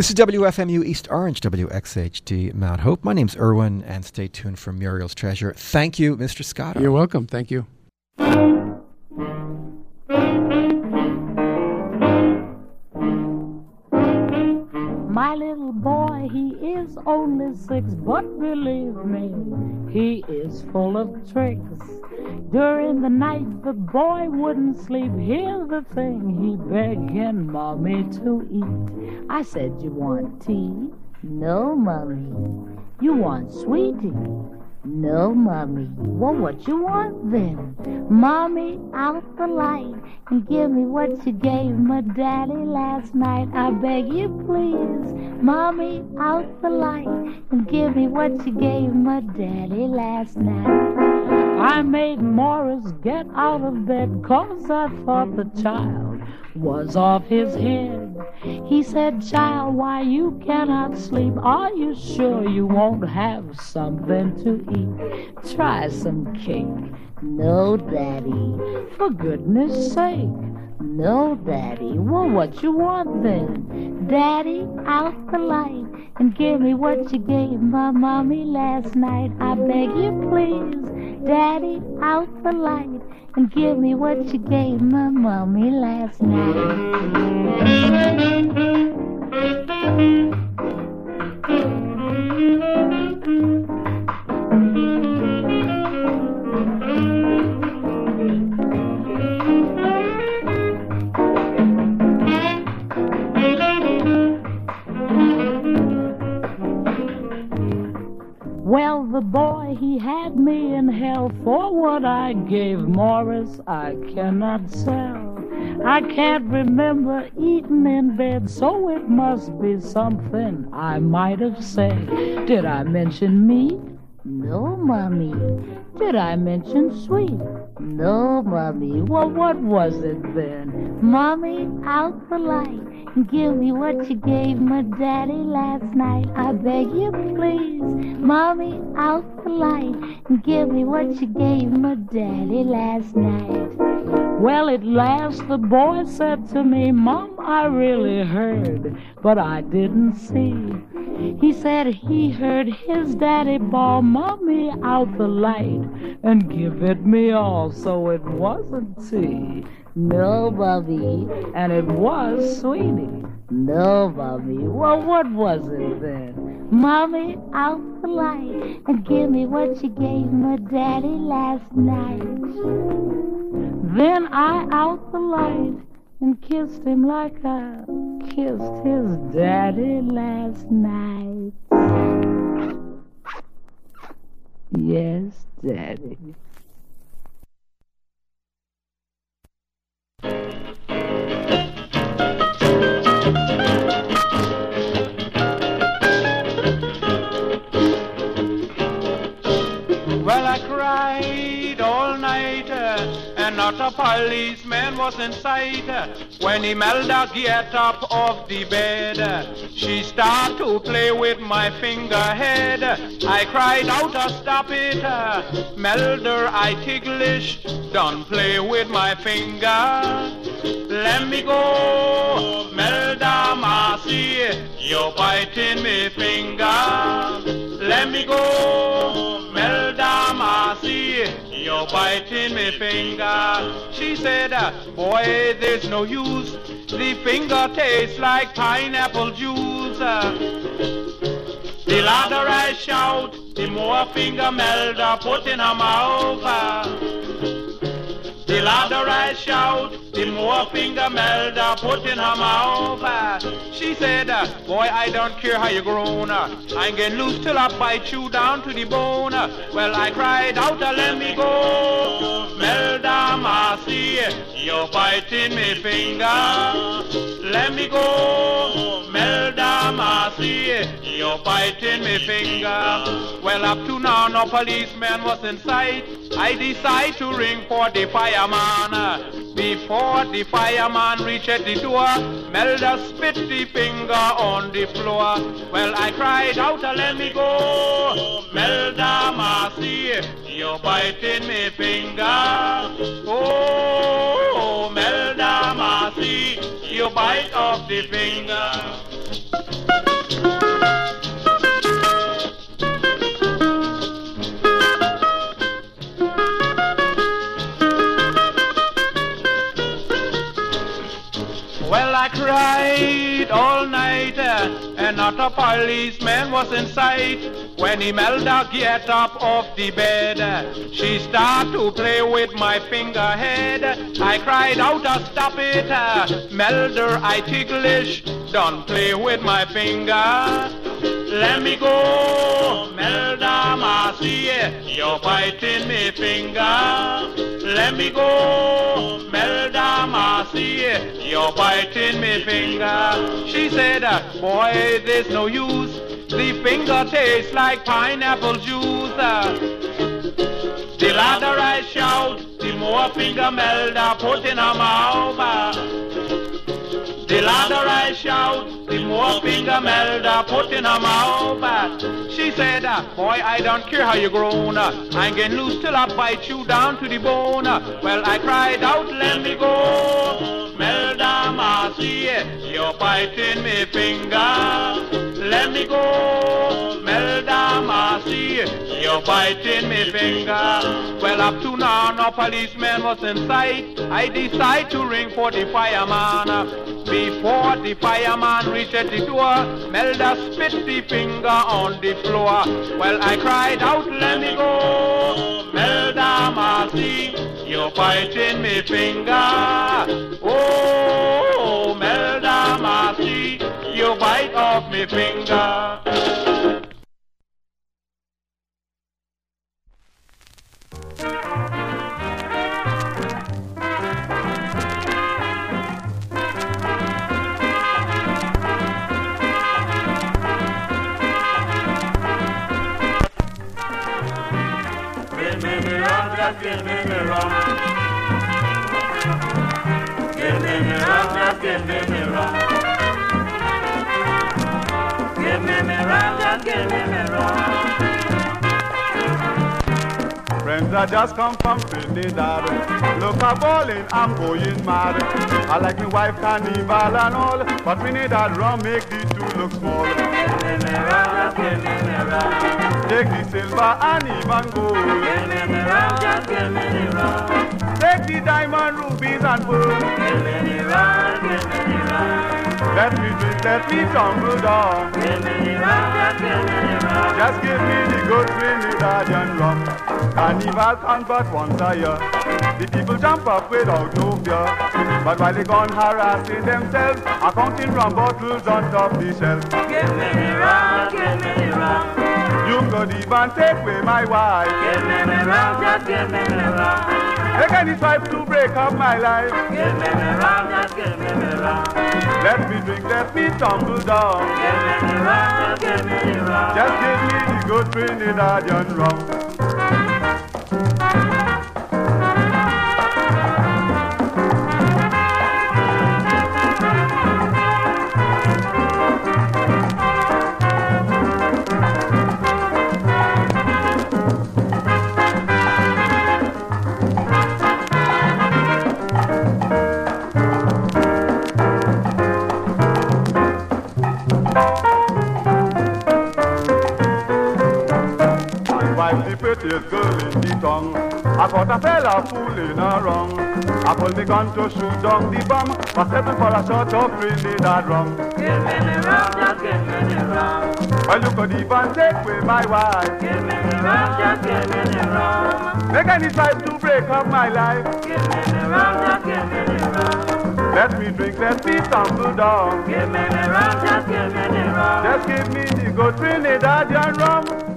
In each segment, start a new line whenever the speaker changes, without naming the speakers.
This is WFMU East Orange, WXHD Mount Hope. My name's Irwin, and stay tuned for Muriel's Treasure. Thank you, Mr. Scott.
You're welcome. Thank you.
My little boy, he is only six, but believe me, he is full of tricks. During the night, the boy wouldn't sleep. Here's the thing, he begging mommy to eat. I said, You want tea? No, mommy. You want sweetie? No, mommy. Well, what you want then? Mommy, out the light and give me what you gave my daddy last night. I beg you, please. Mommy, out the light and give me what you gave my daddy last night. I made Morris get out of bed cause I thought the child was off his head. He said, Child, why you cannot sleep? Are you sure you won't have something to eat? Try some cake. No, Daddy. For goodness sake. No, Daddy. Well, what you want then? Daddy, out the light and give me what you gave my mommy last night. I beg you, please. Daddy, out the light and give me what you gave my mommy last night. Well, the boy, he had me in hell for what I gave Morris, I cannot sell. I can't remember eating in bed, so it must be something I might have said. Did I mention meat? No, Mommy. Did I mention sweet? No, Mommy. Well, what was it then? Mommy, out the light give me what you gave my daddy last night. I beg you, please. Mommy, out the light give me what you gave my daddy last night. Well, at last the boy said to me, Mom, I really heard, but I didn't see. He said he heard his daddy bawl, Mommy, out the light and give it me all, so it wasn't tea. No, Bobby, and it was sweetie. No, Bobby, well, what was it then? Mommy, out the light and give me what you gave my daddy last night. Then I out the light and kissed him like I kissed his daddy last night. Yes, daddy.
Thank you. A policeman was in sight. When Imelda get up off the bed, she start to play with my finger head. I cried out, uh, stop it, Melder, I ticklish, don't play with my finger. Let me go, Melda Marcy, you're biting me finger. Let me go, biting me finger. She said, uh, boy, there's no use. The finger tastes like pineapple juice. The louder I shout, the more finger Melda put in her mouth. Uh, the louder I shout, the more finger Melda put in her mouth. Uh, She said, uh, boy, I don't care how you grown. uh, I get loose till I bite you down to the bone. uh. Well, I cried out, uh, let me go. Melda Marcy, you're biting me finger. Let me go. Melda Marcy, you're biting me finger. Well, up to now, no policeman was in sight. I decide to ring for the fireman. Before the fireman reached the door, Melda spit the finger on the floor. Well, I cried out, let me go. Melda Marcy, you're biting me finger. Oh, you bite off the finger. Well, I cried all and not a policeman was in sight. When Imelda get up off the bed, she start to play with my finger head. I cried out, uh, stop it, Melder, I ticklish, don't play with my finger. Let me go, Melda Marcy, you're biting me finger. Let me go, Marcy, you're biting me finger. She said, uh, boy, there's no use. The finger tastes like pineapple juice. The louder I shout, the more finger Melda uh, put in her mouth. Uh, Louder I shout, the more finger Melda put in her mouth. She said, boy, I don't care how you grown. I'm getting loose till I bite you down to the bone. Well, I cried out, let me go. Melda Marcy, you're biting me finger. Let me go, you're biting me finger. Well, up to now, no policeman was in sight. I decide to ring for the fireman. Before the fireman reached the door, Melda spit the finger on the floor. Well, I cried out, let me go, Melda Marcy, you're biting me finger. Oh, you bite off me finger.
Give me me rum, give me me rum, just give me
Friends, I just come from Trinidad. Look, I'm balling, I'm going mad. I like my wife carnival and all, but Trinidad rum make the two look small. Take the silver and even gold. Take the diamond, rubies and pearls.
Give me me rum, give me me rum.
Let me drink, let me tumble down.
Give me me rum, just give me me rum.
Just give me the good Trinidadian rum. Carnival comes but once a year. The people jump up without no fear. But while they gone harassing themselves, are counting rum bottles on top the shelf.
Give me me rum, give me me rum.
You could even take away my wife.
Give me me rum, just give me me rum.
Take any stripe to break up my life.
Give me me rum, just give me me rum.
Let me drink, let me tumble down.
Give me me rum, just give me me rum.
Just give me the good Trinidadian rum. Caught a fella fooling around. I pulled me gun to shoot down the bomb, but settled for a shot of Trinidad rum.
Give me the rum, just give me me rum.
Well, you could even take away my wife.
Give me me rum, just give me me rum.
Make any stripe to break up my life.
Give me the rum, just give me me rum.
Let me drink, let me tumble down.
Give me the rum, just give me the rum.
Just give me the good Trinidadian rum.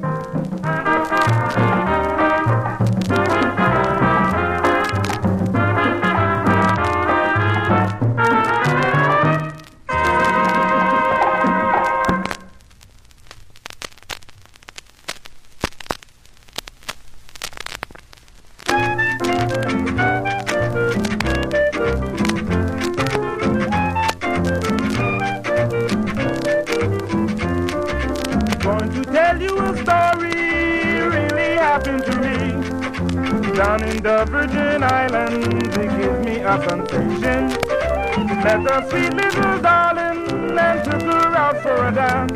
A sweet little darling and took her out for a dance.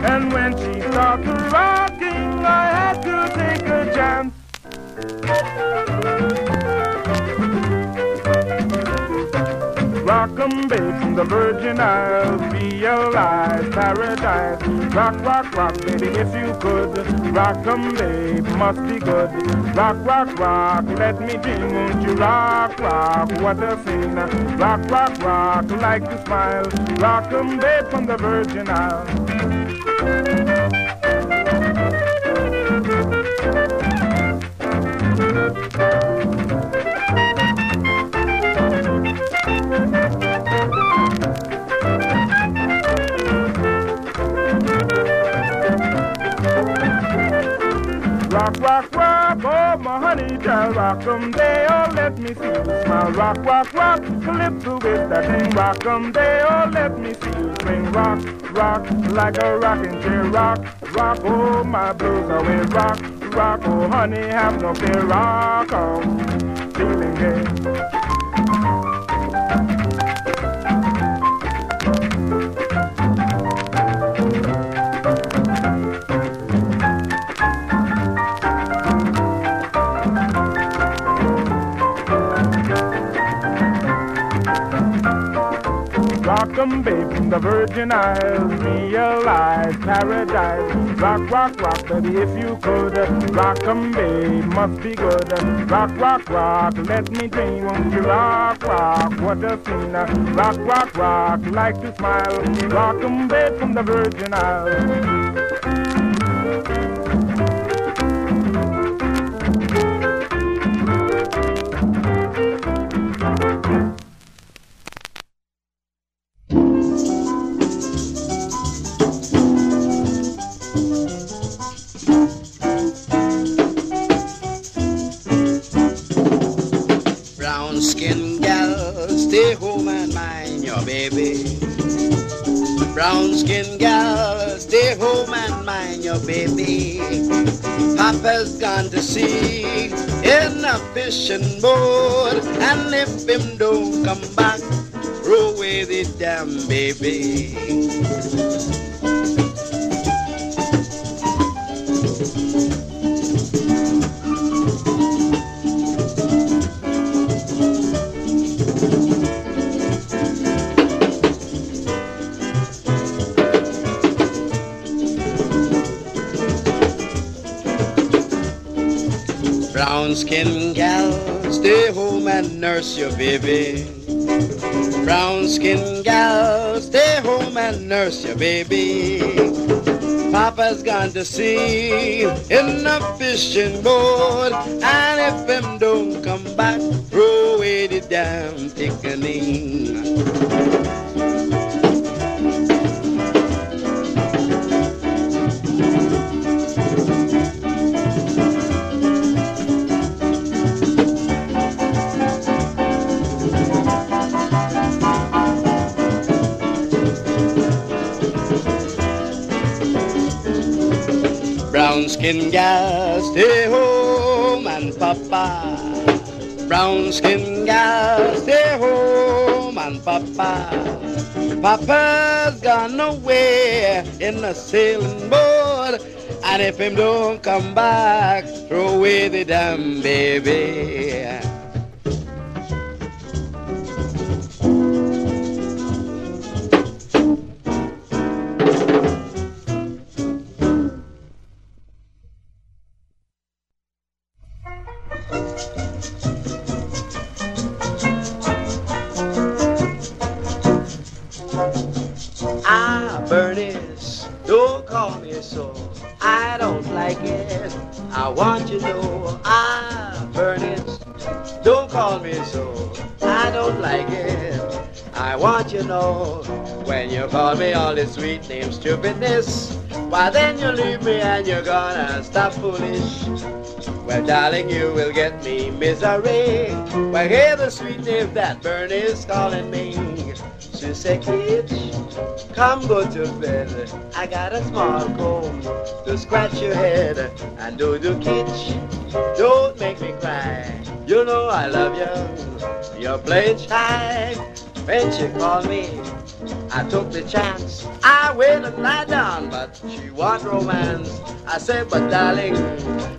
And when she started rocking, I had to take a chance. Rock 'em, babe, from the Virgin Isles. Realize paradise. Rock, rock, rock, baby, if you could. Rock 'em, babe, must be good. Rock, rock, rock, let me dream. Won't you rock, rock, what a scene. Rock, rock, rock, like to smile. Rock 'em, babe, from the Virgin Isles. Rock 'em, they all oh, let me see you smile. Rock, rock, rock, lips with that thing. Rock 'em, they all oh, let me see you swing. Rock, rock, like a rocking chair. Rock, rock, oh my blues away. Rock, rock, oh honey, have no fear. Rock, oh, feeling gay. 'Em, babe, from the Virgin Isles. Realize paradise. Rock, rock, rock, baby, if you could. Rock, 'em, babe, must be good. Rock, rock, rock, let me dream. Won't you rock, rock, what a scene. Rock, rock, rock, like to smile. Rock 'em, babe, from the Virgin Isles.
Papa's gone to sea in a fishing boat, and if him don't come back, throw away the damn baby. Nurse your baby. Brown skin gal, stay home and nurse your baby. Papa's gone to sea in a fishing boat, and if him don't come back, skin stay home and papa. Brown skin gal, stay home and papa. Papa's gone away in a sailing boat. And if him don't come back, throw away the damn baby. Call me all this sweet names, stupidness, why then you leave me and you're gonna stop foolish. Well, darling, you will get me misery. Well, hear the sweet name that Bernie's calling me. She said, kids, come go to bed. I got a small comb to scratch your head and do the kitch. Don't make me cry. You know I love you. You're playing shy when she call me. I took the chance. I waited and lie down, but she want romance. I said, but darling,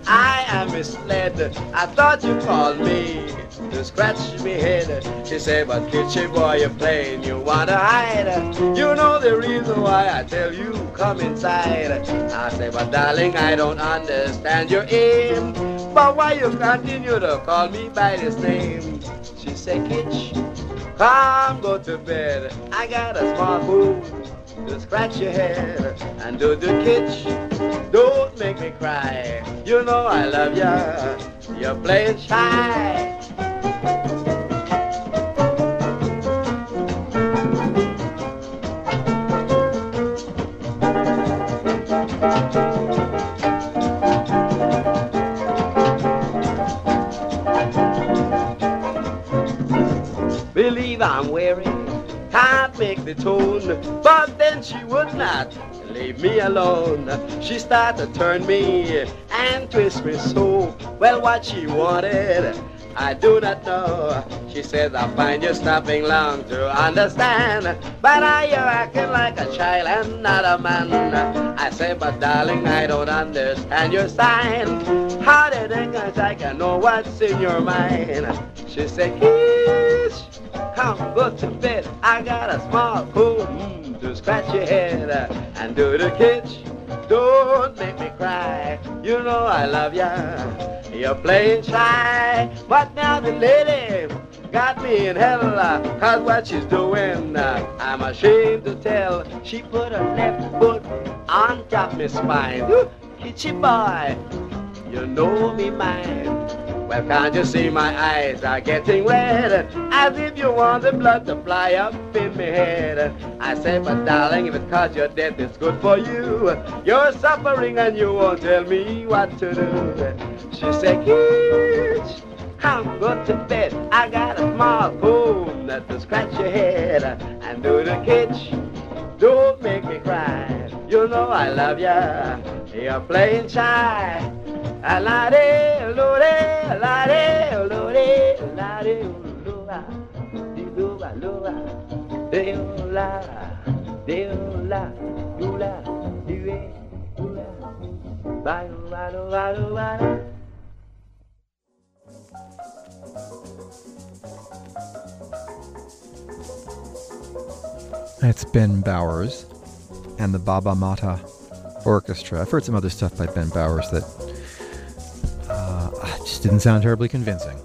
I am misled. I thought you called me to scratch me head. She said, but kitchen boy, you're playing, you wanna hide. You know the reason why I tell you come inside. I said, but darling, I don't understand your aim. But why you continue to call me by this name? She said, Kitch, come go to bed. I got a small fool to scratch your head and do the kitch. Don't make me cry. You know I love ya. You're playing shy. I'm weary, can't make the tune, but then she would not leave me alone. She started to turn me and twist me so. Well, what she wanted, I do not know. She says I find you stopping long to understand, but I you're acting like a child and not a man. I say, but darling, I don't understand your sign. How did it I can know what's in your mind? She said, Kiss, come go to bed. I got a small comb to scratch your head and do the kitch. Don't make me cry. You know I love ya. You're playing shy, but now the lady got me in hell. Cause what she's doing, I'm ashamed to tell. She put her left foot on top of my spine. Woo, Kitchy boy, you know me mine. Well, can't you see my eyes are getting red? As if you want the blood to fly up in my head. I say, but darling, if it cause your death it's good for you, you're suffering and you won't tell me what to do. She said, Kitch, come go to bed. I got a small comb that will scratch your head and do the kitch. Don't make me cry. You know I love ya. You're playing shy.
That's Ben Bowers and the Baba Motta Orchestra. I've heard some other stuff by Ben Bowers that uh, just didn't sound terribly convincing.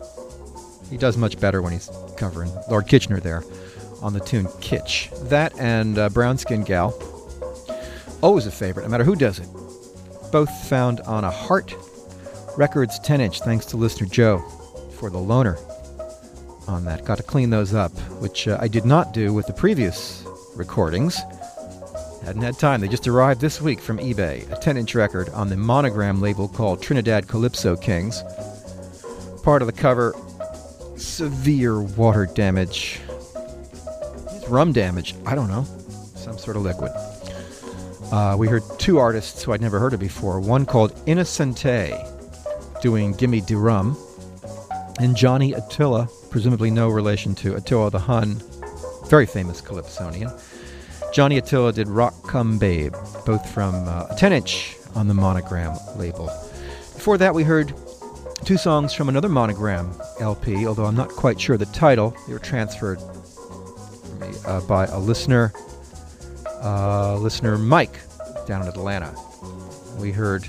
He does much better when he's covering Lord Kitchener there on the tune Kitch. That and uh, Brown Skin Gal. Always a favorite, no matter who does it. Both found on a Hart Records 10 inch, thanks to listener Joe for the loaner on that. Got to clean those up, which uh, I did not do with the previous recordings. Hadn't had time. They just arrived this week from eBay. A 10 inch record on the monogram label called Trinidad Calypso Kings. Part of the cover severe water damage. Rum damage. I don't know. Some sort of liquid. Uh, we heard two artists who I'd never heard of before. One called Innocentay doing Gimme de Rum, and Johnny Attila, presumably no relation to Attila the Hun, very famous Calypsonian. Johnny Attila did Rock Cum Babe, both from uh, a 10 inch on the Monogram label. Before that, we heard two songs from another Monogram LP, although I'm not quite sure the title. They were transferred me, uh, by a listener, uh, listener Mike down in Atlanta. We heard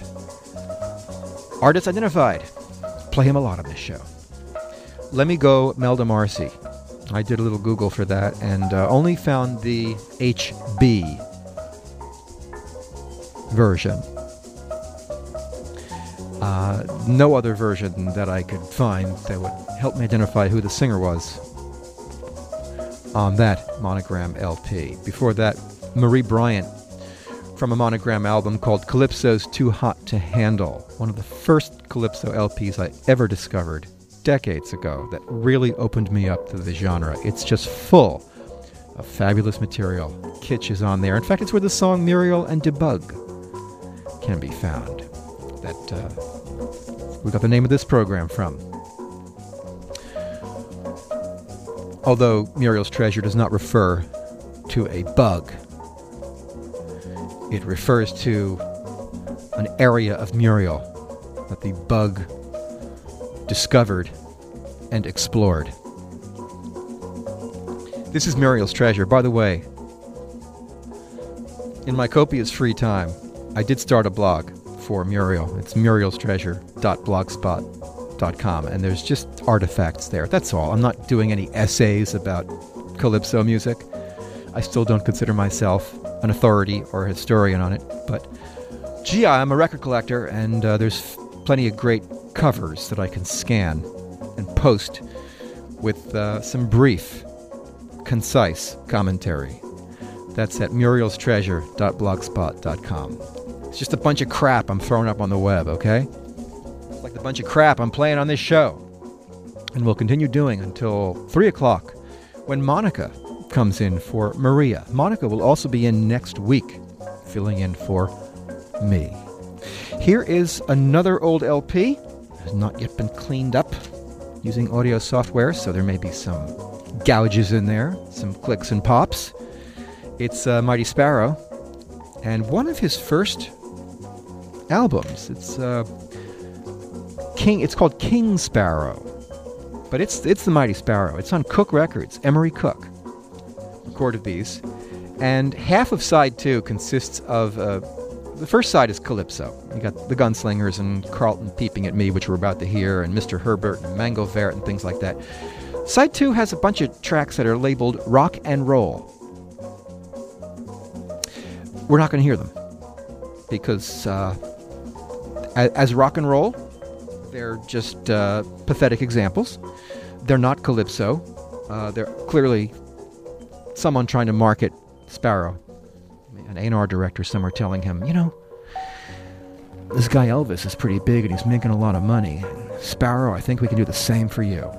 Artist Identified. Play him a lot on this show. Let Me Go, Melda Marcy. I did a little Google for that and uh, only found the HB version. Uh, no other version that I could find that would help me identify who the singer was on that monogram LP. Before that, Marie Bryant from a monogram album called Calypso's Too Hot to Handle, one of the first Calypso LPs I ever discovered decades ago that really opened me up to the genre. It's just full of fabulous material. Kitch is on there. In fact, it's where the song Muriel and De Bug can be found. That uh, we got the name of this program from. Although Muriel's Treasure does not refer to a bug. It refers to an area of Muriel that the bug discovered and explored. This is Muriel's treasure. By the way, in my copious free time, I did start a blog for Muriel. It's murielstreasure.blogspot.com, and there's just artifacts there. That's all. I'm not doing any essays about calypso music. I still don't consider myself an authority or a historian on it, but gee, I'm a record collector, and uh, there's plenty of great covers that I can scan and post with uh, some brief, concise commentary. That's at murielstreasure.blogspot.com. It's just a bunch of crap I'm throwing up on the web, okay? It's like the bunch of crap I'm playing on this show. And we'll continue doing until 3 o'clock when Monica comes in for Maria. Monica will also be in next week, filling in for me. Here is another old LP. Has not yet been cleaned up using audio software, so there may be some gouges in there, some clicks and pops. It's uh, Mighty Sparrow, and one of his first albums. It's uh, King. It's called King Sparrow, but it's it's the Mighty Sparrow. It's on Cook Records. Emory Cook recorded these, and half of side two consists of. Uh, the first side is Calypso. You got the Gunslingers and Carlton peeping at me, which we're about to hear, and Mr. Herbert and Mango Vert and things like that. Side two has a bunch of tracks that are labeled rock and roll. We're not going to hear them because, uh, as, rock and roll, they're just uh, pathetic examples. They're not calypso. Uh, they're clearly someone trying to market Sparrow. An A&R director somewhere telling him, you know, this guy Elvis is pretty big and he's making a lot of money. Sparrow, I think we can do the same for you.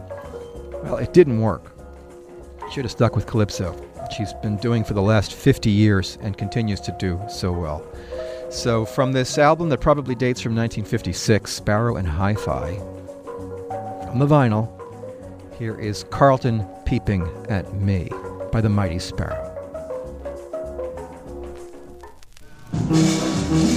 Well, it didn't work. Should have stuck with Calypso. She's been doing for the last 50 years and continues to do so well. So, from this album that probably dates from 1956, Sparrow and Hi Fi, on the vinyl, here is Carlton Peeping at Me by the Mighty Sparrow.
On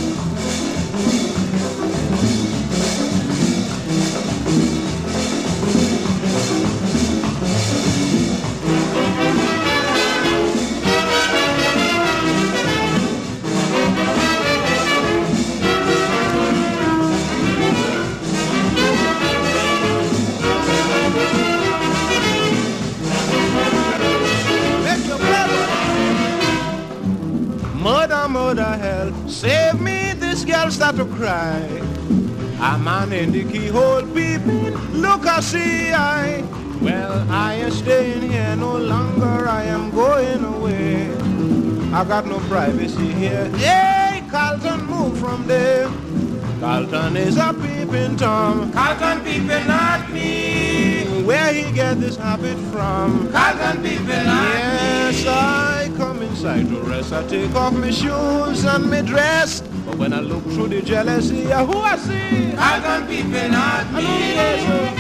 in the keyhole peeping, look I see I. Well, I am staying here no longer, I am going away. I got no privacy here. Hey, Carlton, move from there. Carlton is a peeping Tom.
Carlton peeping at me.
Where he get this habit from?
Carlton peeping at
yes, me. Yes, I come inside to rest. I take off my shoes and my dress. But when I look through the jealousy, who I see?
I can people peeping at me.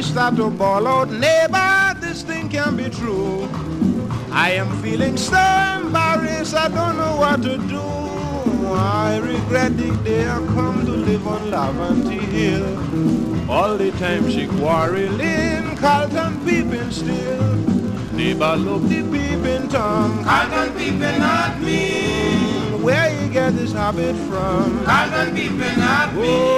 She start to bawl out, neighbor, this thing can be true. I am feeling so embarrassed, I don't know what to do. I regret the day I come to live on Laventille Hill. All the time she quarreling, Carlton peeping still. Neighbor look the peeping Tom,
Carlton peeping at me.
Where you get this habit from?
Carlton peeping at me.
Oh,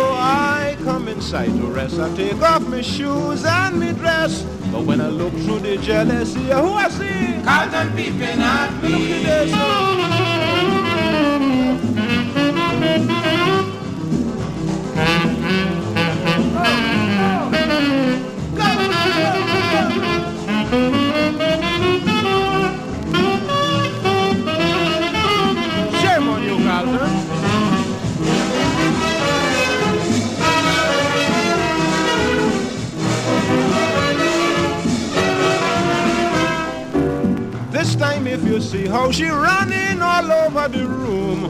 inside to rest. I take off my shoes and my dress. But when I look through the jealousy, who I see?
Carlton peeping at me.
Look at this. See how she running all over the room.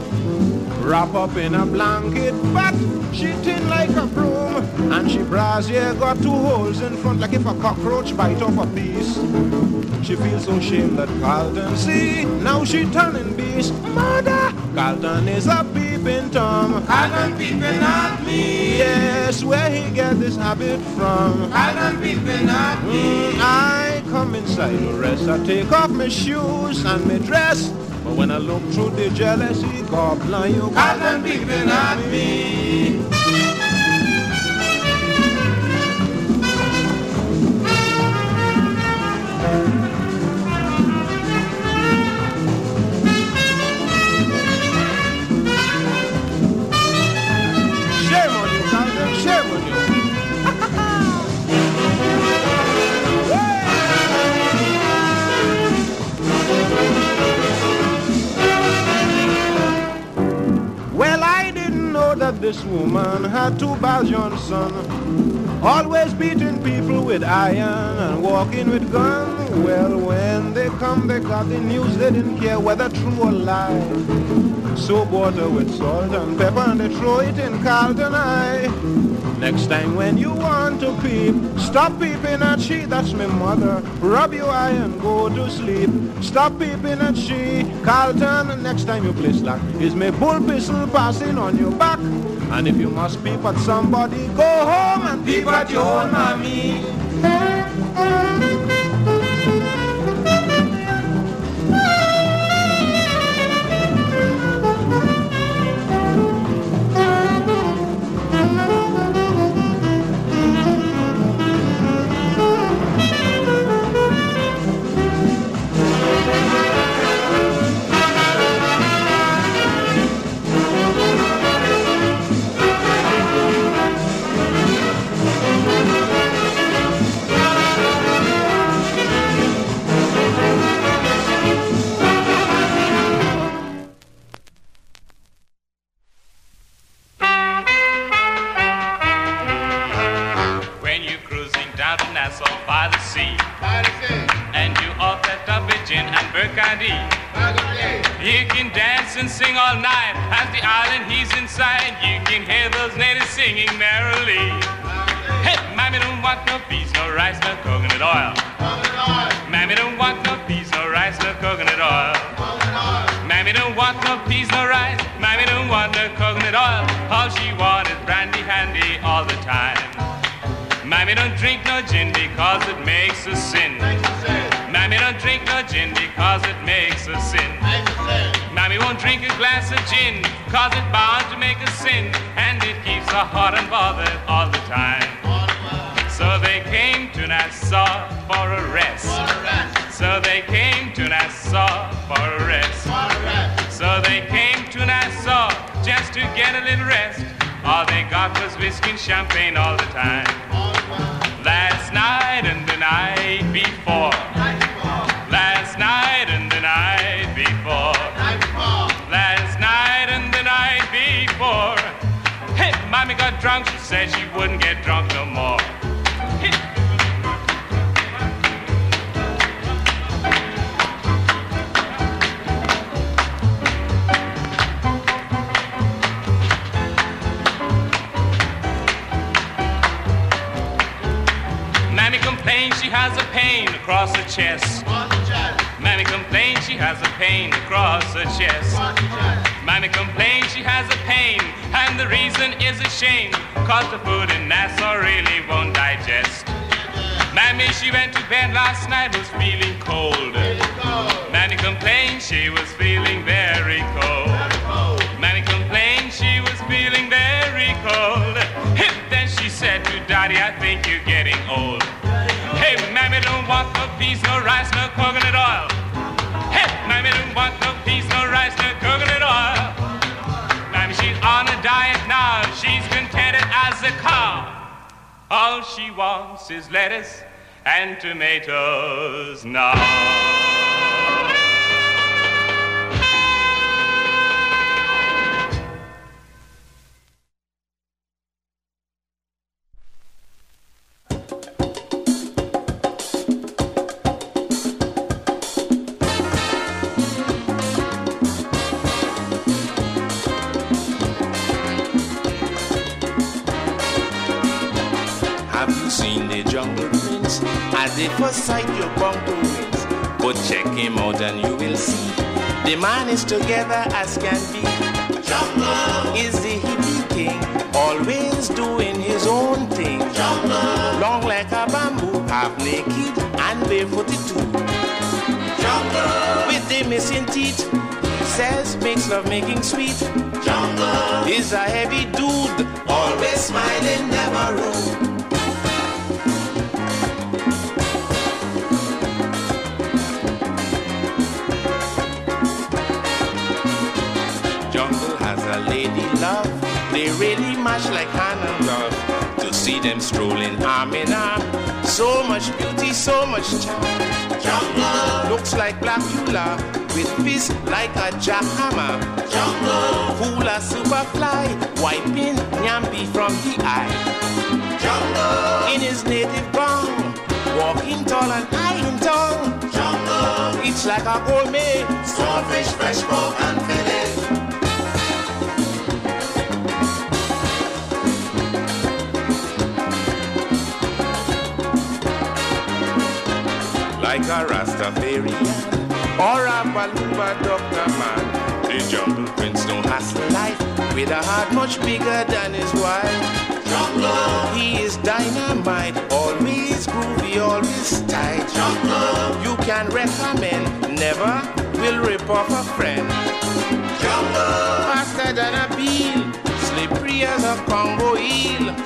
Wrap up in a blanket, but she thin like a broom. And she brassiere got two holes in front like if a cockroach bite off a piece. She feels so shame that Carlton see, now she turning beast. Mother, Carlton is a peeping Tom.
Carlton peeping at me.
Yes, where he get this habit from.
Carlton peeping at me.
Mm, I come inside to rest, I take off my shoes and my dress. But when I look through the jealousy, God blind you.
Carlton peeping at me.
This woman had two Belgian sons. Always beating people with iron and walking with gun. Well, when they come, they got the news, they didn't care whether true or lie. Soap water with salt and pepper and they throw it in Carlton Eye. Next time when you want to peep, stop peeping at she, that's my mother. Rub your eye and go to sleep. Stop peeping at she, Carlton, next time you play slack. Is my bull pistol passing on your back? And if you must peep at somebody, go home and peep at your own mommy.
Nassau for a rest. So they came to Nassau for a rest. So they came to Nassau just to get a little rest. All they got was whiskey and champagne all the time. Last night and the night before. Last night and the night before. Last night and the night before. Hey, mommy got drunk. She said she wouldn't get drunk no more. Has a pain across her chest. Mammy complains she has a pain across her chest. Mammy complains she has a pain, and the reason is a shame, cause the food in Nassau really won't digest. Mammy, she went to bed last night, was feeling cold. Mammy complained she was feeling very cold. Mammy complained she was feeling very cold. Then she said to Daddy, I think you're getting old. Mammy don't want no peas, no rice, no coconut oil. Hey, Mammy don't want no peas, no rice, no coconut oil. Mammy, she's on a diet now. She's contented as a cow. All she wants is lettuce and tomatoes now.
Jungle prince? As if a sight you're bound to wins. But check him out and you will see. The man is together as can be. Jungle is the hippie king, always doing his own thing. Jungle, long like a bamboo, half naked and barefooted too. Jungle, with the missing teeth, says makes love making sweet. Jungle is a heavy dude, always smiling, never rude. They really match like hand and glove. To see them strolling arm in arm. So much beauty, so much charm. Jungle looks like black Blacula with fist like a jackhammer. Jungle fool a superfly, wiping Nyambi from the eye. Jungle in his native bong, walking tall and high in tongue. Jungle it's like a gourmet, swordfish, fresh pork and like a Rastafarian or a Baluba doctor man. The jungle prince don't hassle life with a heart much bigger than his wife. Jungle, he is dynamite, always groovy, always tight. Jungle, you can recommend, never will rip off a friend. Jungle, faster than a beal, slippery as a Congo eel.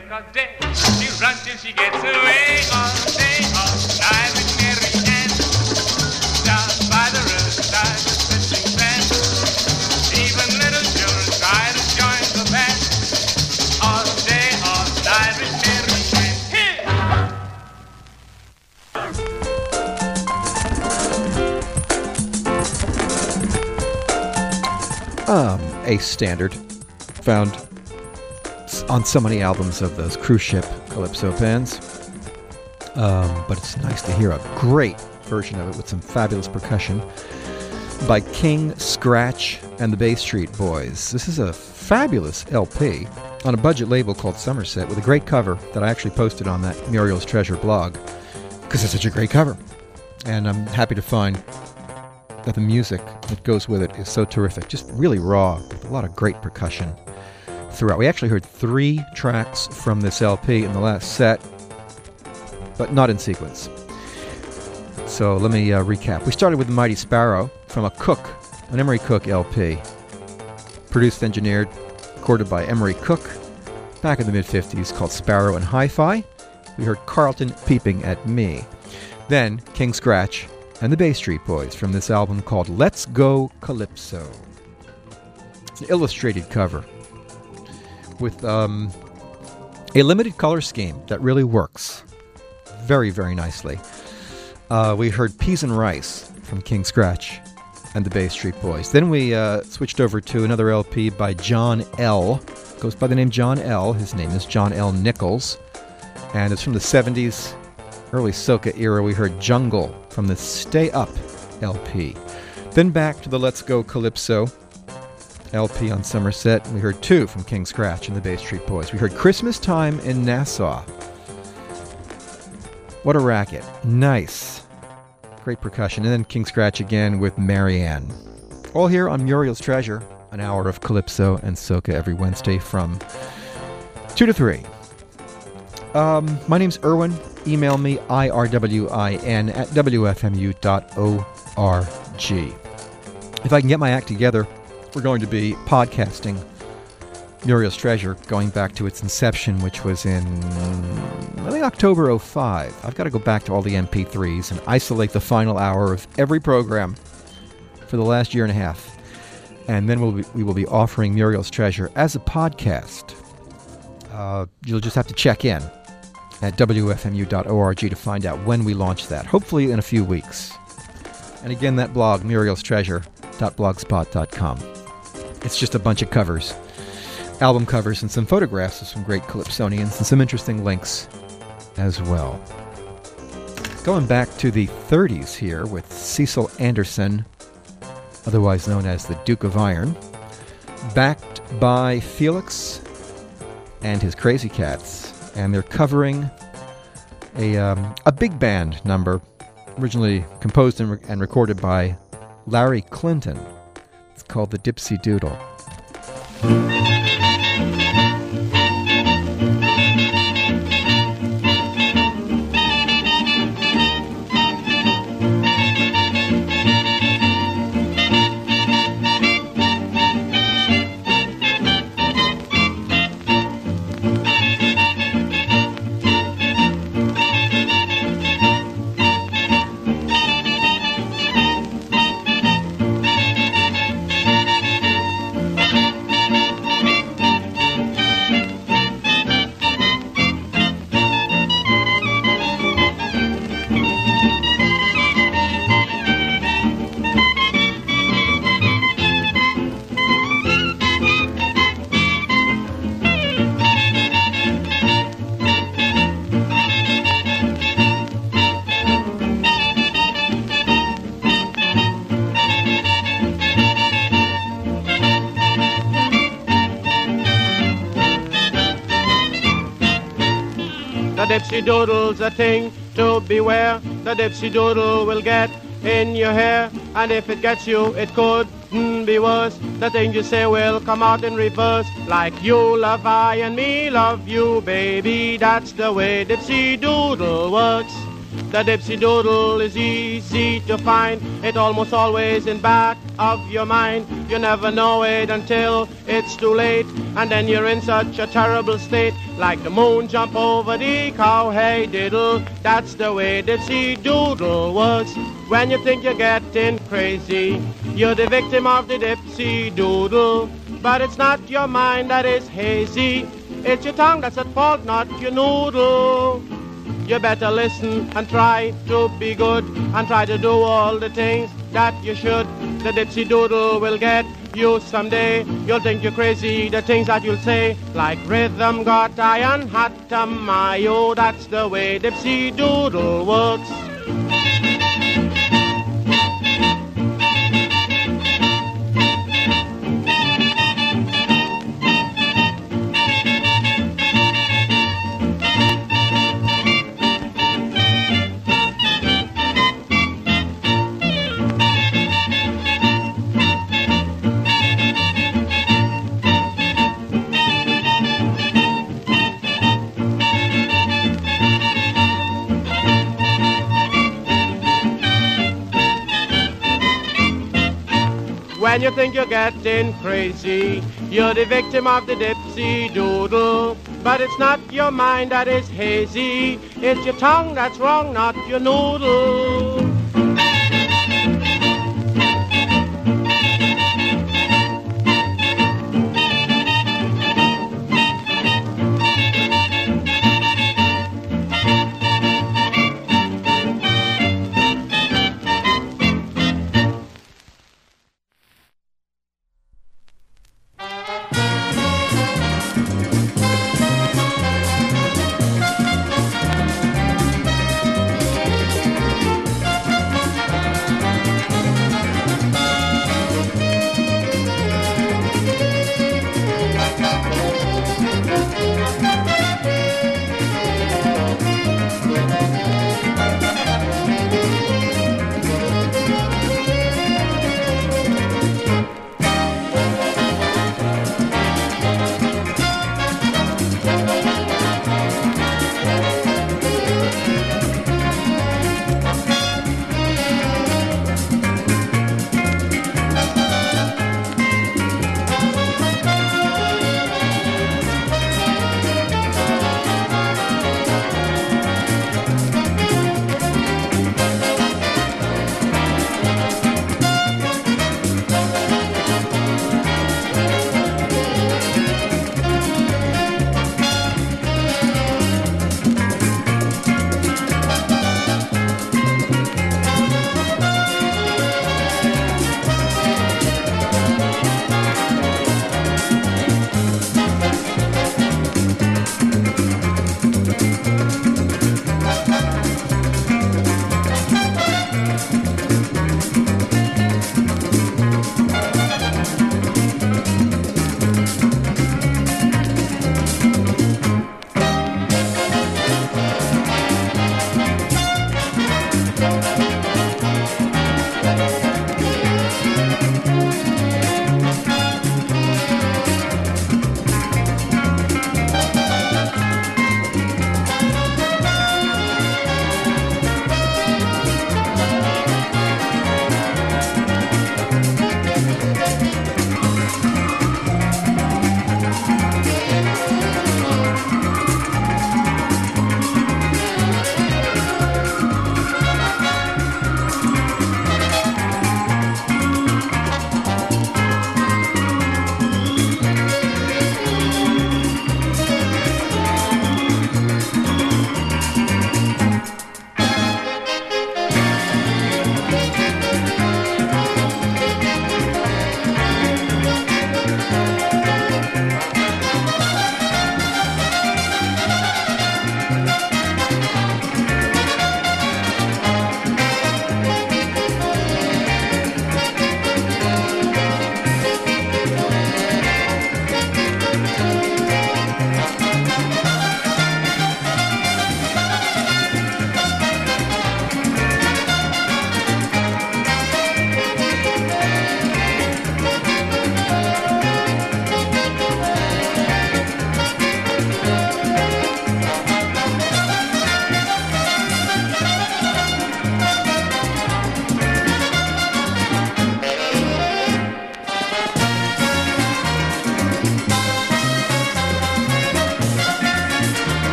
Break of day. She runs till she gets away all day, all night with Mary Ann. Down by the roadside, the. Even little children try to join the band. All day, all night with Mary Ann.
Um, a standard found on so many albums of those cruise ship calypso bands. Um, but it's nice to hear a great version of it with some fabulous percussion by King Scratch and the Bay Street Boys. This is a fabulous LP on a budget label called Somerset with a great cover that I actually posted on that Muriel's Treasure blog because it's such a great cover. And I'm happy to find that the music that goes with it is so terrific. Just really raw, with a lot of great percussion throughout. We actually heard three tracks from this LP in the last set, but not in sequence. So let me uh, recap. We started with Mighty Sparrow from a Cook, an Emory Cook LP, produced, engineered, recorded by Emory Cook back in the mid 50s, called Sparrow and Hi Fi. We heard Carlton peeping at me. Then King Scratch and the Bay Street Boys from this album called Let's Go Calypso. It's an illustrated cover with um, a limited color scheme that really works very, very nicely. Uh, we heard Peas and Rice from King Scratch and the Bay Street Boys. Then we uh, switched over to another LP by John L. Goes by the name John L. His name is John L. Nichols, and it's from the 70s, early soca era. We heard Jungle from the Stay Up LP. Then back to the Let's Go Calypso LP on Somerset. We heard two from King Scratch and the Bay Street Boys. We heard Christmas Time in Nassau. What a racket. Nice. Great percussion. And then King Scratch again with Marianne. All here on Muriel's Treasure, an hour of Calypso and Soca every Wednesday from 2 to 3. Um, my name's Irwin. Email me, irwin at wfmu.org. If I can get my act together, we're going to be podcasting Muriel's Treasure going back to its inception, which was in, I think, October 05. I've got to go back to all the MP3s and isolate the final hour of every program for the last year and a half. And then we'll be, we will be offering Muriel's Treasure as a podcast. Uh, you'll just have to check in at wfmu.org to find out when we launch that, hopefully in a few weeks. And again, that blog, murielstreasure.blogspot.com. It's just a bunch of covers, album covers, and some photographs of some great Calypsonians and some interesting links as well. Going back to the 30s here with Cecil Anderson, otherwise known as the Duke of Iron, backed by Felix and his Krazy Kats, and they're covering a, um, a big band number originally composed and, re- and recorded by Larry Clinton. It's called the Dipsy Doodle.
Doodle will get in your hair, and if it gets you, it could be worse. The things you say will come out in reverse, like you love I and me love you, baby. That's the way dipsy doodle works. The dipsy doodle is easy to find. It almost always in back of your mind. You never know it until it's too late. And then you're in such a terrible state. Like the moon jump over the cow. Hey diddle, that's the way the dipsy doodle works. When you think you're getting crazy, you're the victim of the dipsy doodle. But it's not your mind that is hazy. It's your tongue that's at fault, not your noodle. You better listen and try to be good and try to do all the things that you should. The dipsy doodle will get you someday. You'll think you're crazy, the things that you'll say, like rhythm got iron hot mayo. That's the way dipsy doodle works. When you think you're getting crazy, you're the victim of the dipsy doodle. But it's not your mind that is hazy, it's your tongue that's wrong, not your noodle.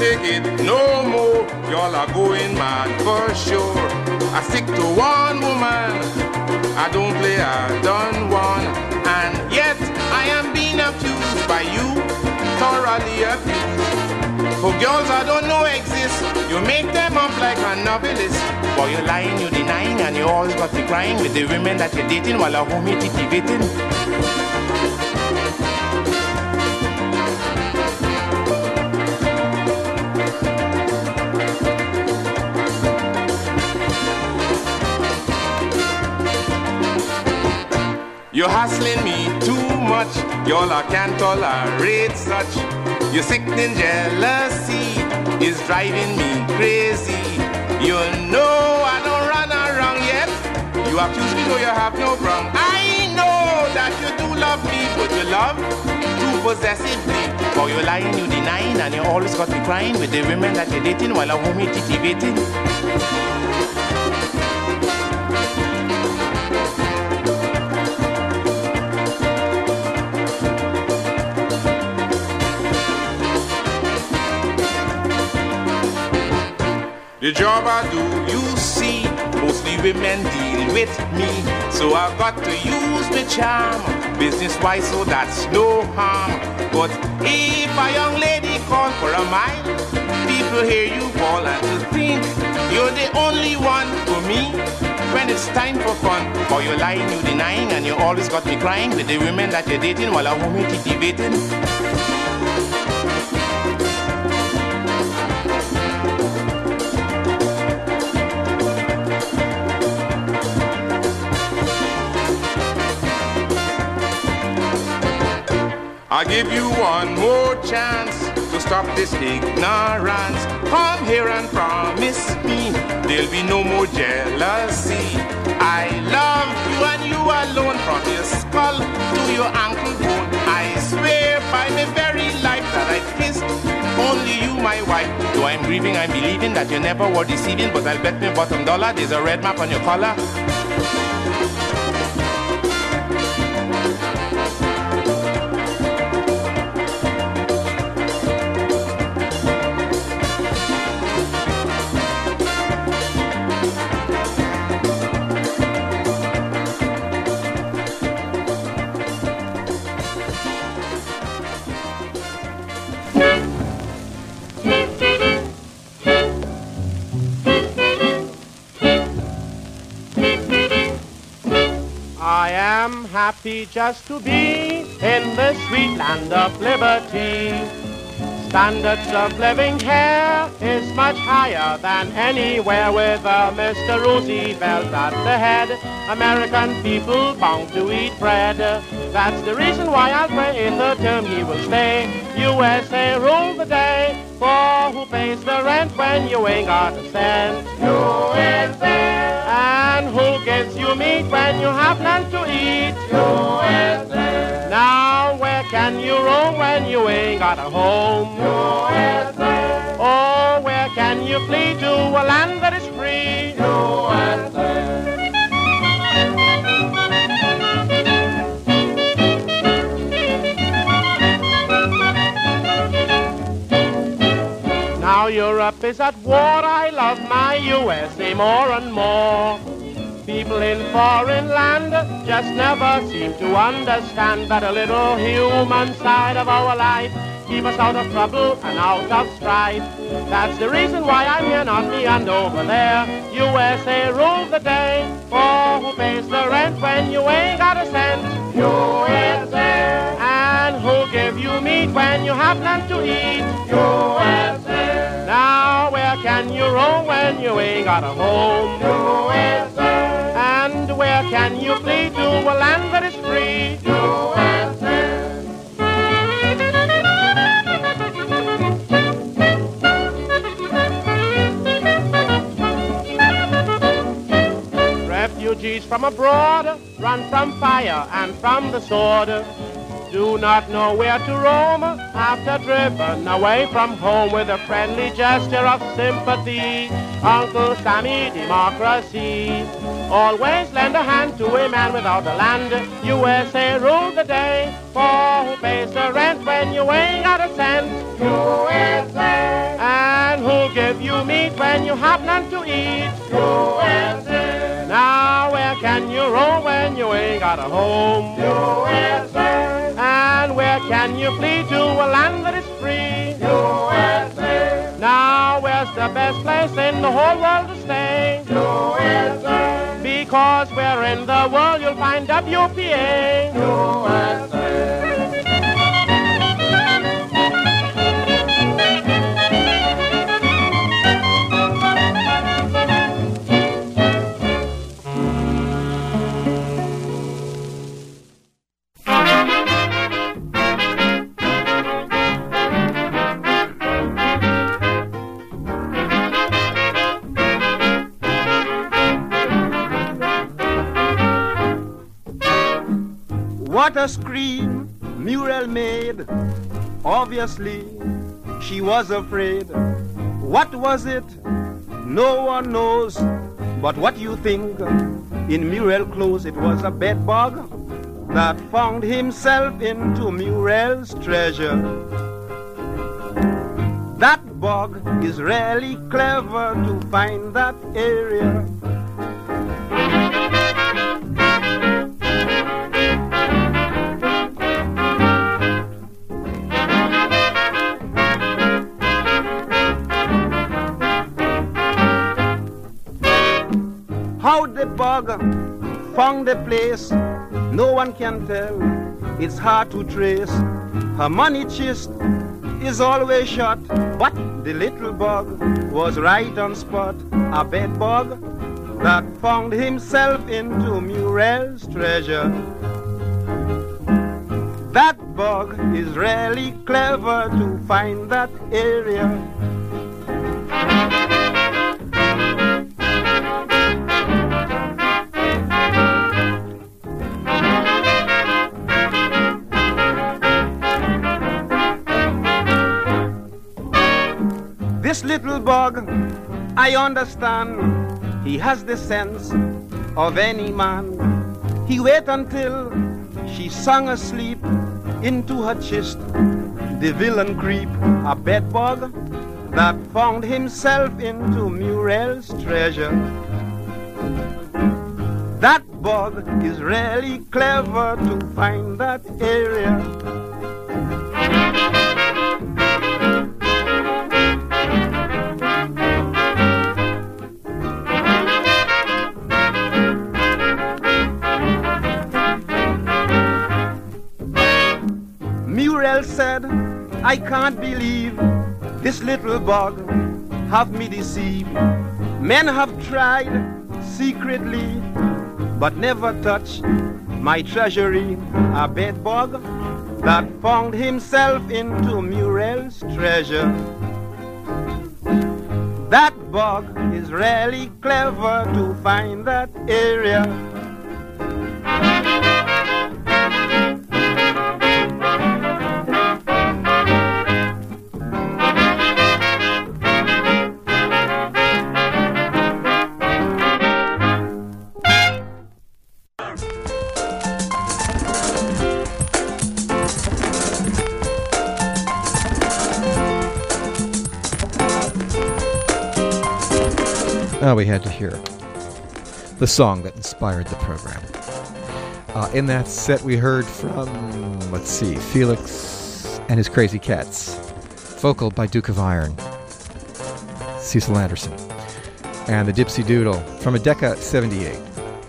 Take it no more. Y'all are going mad for sure. I stick to one woman. I don't play, I done one. And yet I am being abused by you, thoroughly abused. For girls I don't know exist, you make them up like a novelist. Boy, you're lying, you're denying, and you always got to crying with the women that you're dating while a homie titivating. You're hassling me too much, y'all I can't tolerate such. Your sickening jealousy is driving me crazy. You know I don't run around yet. You accuse me though you have no wrong. I know that you do love me, but you love too possessively. For you're lying, you're denying, and you always got me crying with the women that you're dating while a homie titivating. The job I do, you see, mostly women deal with me. So I've got to use the charm, business wise, so that's no harm. But if a young lady calls for a mile, people hear you call and to think you're the only one for me. When it's time for fun, for you're lying, you're denying, and you always got me crying with the women that you're dating while a woman debating. I give you one more chance to stop this ignorance. Come here and promise me there'll be no more jealousy. I love you and you alone from your skull to your ankle bone. I swear by the very life that I've kissed, only you, my wife. Though I'm grieving, I'm believing that you never were deceiving, but I'll bet my bottom dollar there's a red map on your collar.
Just to be in the sweet land of liberty. Standards of living here is much higher than anywhere with a Mr. Roosevelt at the head. American people bound to eat bread. That's the reason why pray in the term he will stay. USA rule the day, for who pays the rent when you ain't got a cent? USA. And who gives you meat when you have none to eat? USA. Now where can you roam when you ain't got a home? USA. Oh, where can you flee to a land that is free? USA. Now Europe is at war, I love my USA more and more. People in foreign land just never seem to understand that a little human side of our life keep us out of trouble and out of strife. That's the reason why I'm here, not me and over there. USA rules the day, for who pays the rent when you ain't got a cent? USA. And who give you meat when you have none to eat? USA. Now where can you roam when you ain't got a home? USA. Can you flee to a land that is free? USA. Refugees from abroad run from fire and from the sword. Do not know where to roam after driven away from home with a friendly gesture of sympathy. Uncle Sammy Democracy Always lend a hand to a man without a land. USA rule the day. For who pays the rent when you ain't got a cent? USA. And who'll give you meat when you have none to eat? USA. Now where can you roam when you ain't got a home? USA. And can you flee to a land that is free? USA. Now where's the best place in the whole world to stay? USA. Because where in the world you'll find WPA? USA.
What a scream Muriel made. Obviously, she was afraid. What was it? No one knows. But what you think? In Muriel clothes, it was a bed bug that found himself into Muriel's treasure. That bug is really clever to find that area. Bug found the place, no one can tell. It's hard to trace. Her money chest is always shut, but the little bug was right on spot. A bed bug that found himself into Muriel's treasure. That bug is really clever to find that area. Little bug, I understand, he has the sense of any man. He wait until she sung asleep into her chest. The villain creep, a bed bug that found himself into Muriel's treasure. That bug is really clever to find that area. I can't believe this little bug have me deceived. Men have tried secretly, but never touched my treasury. A bed bug that found himself into Muriel's treasure. That bug is really clever to find that area.
The song that inspired the program. Uh, in that set, we heard from, let's see, Felix and his Krazy Kats, vocal by Duke of Iron, Cecil Anderson, and the Dipsy Doodle from a Decca 78.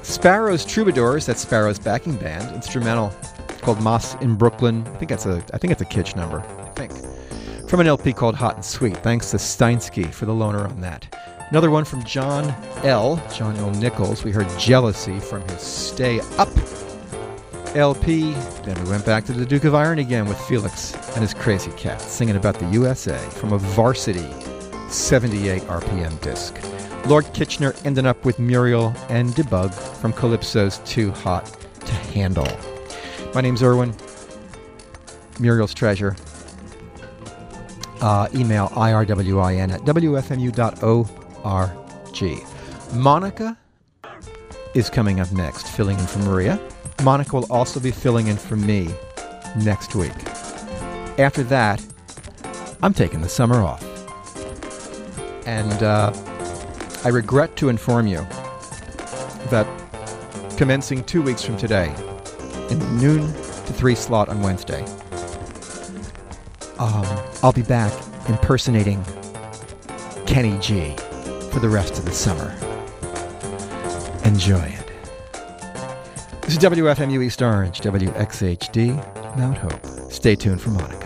Sparrow's Troubadours, that's Sparrow's backing band, instrumental called Mas in Brooklyn. I think that's a, I think it's a Kitch number. I think from an LP called Hot and Sweet. Thanks to Steinsky for the loaner on that. Another one from John L. John L. Nichols. We heard Jealousy from his Stay Up LP. Then we went back to the Duke of Iron again with Felix and his Krazy Kat singing about the USA from a Varsity 78 RPM disc. Lord Kitchener ending up with Muriel and De Bug from Calypsos Too Hot to Handle. My name's Irwin. Muriel's Treasure. Uh, email irwin at wfmu.org. Monica is coming up next, filling in for Maria. Monica will also be filling in for me next week. After that, I'm taking the summer off. And uh, I regret to inform you that commencing two weeks from today, in the noon to 3 slot on Wednesday, um, I'll be back impersonating Kenny G for the rest of the summer. Enjoy it. This is WFMU East Orange, WXHD, Mount Hope. Stay tuned for Monica.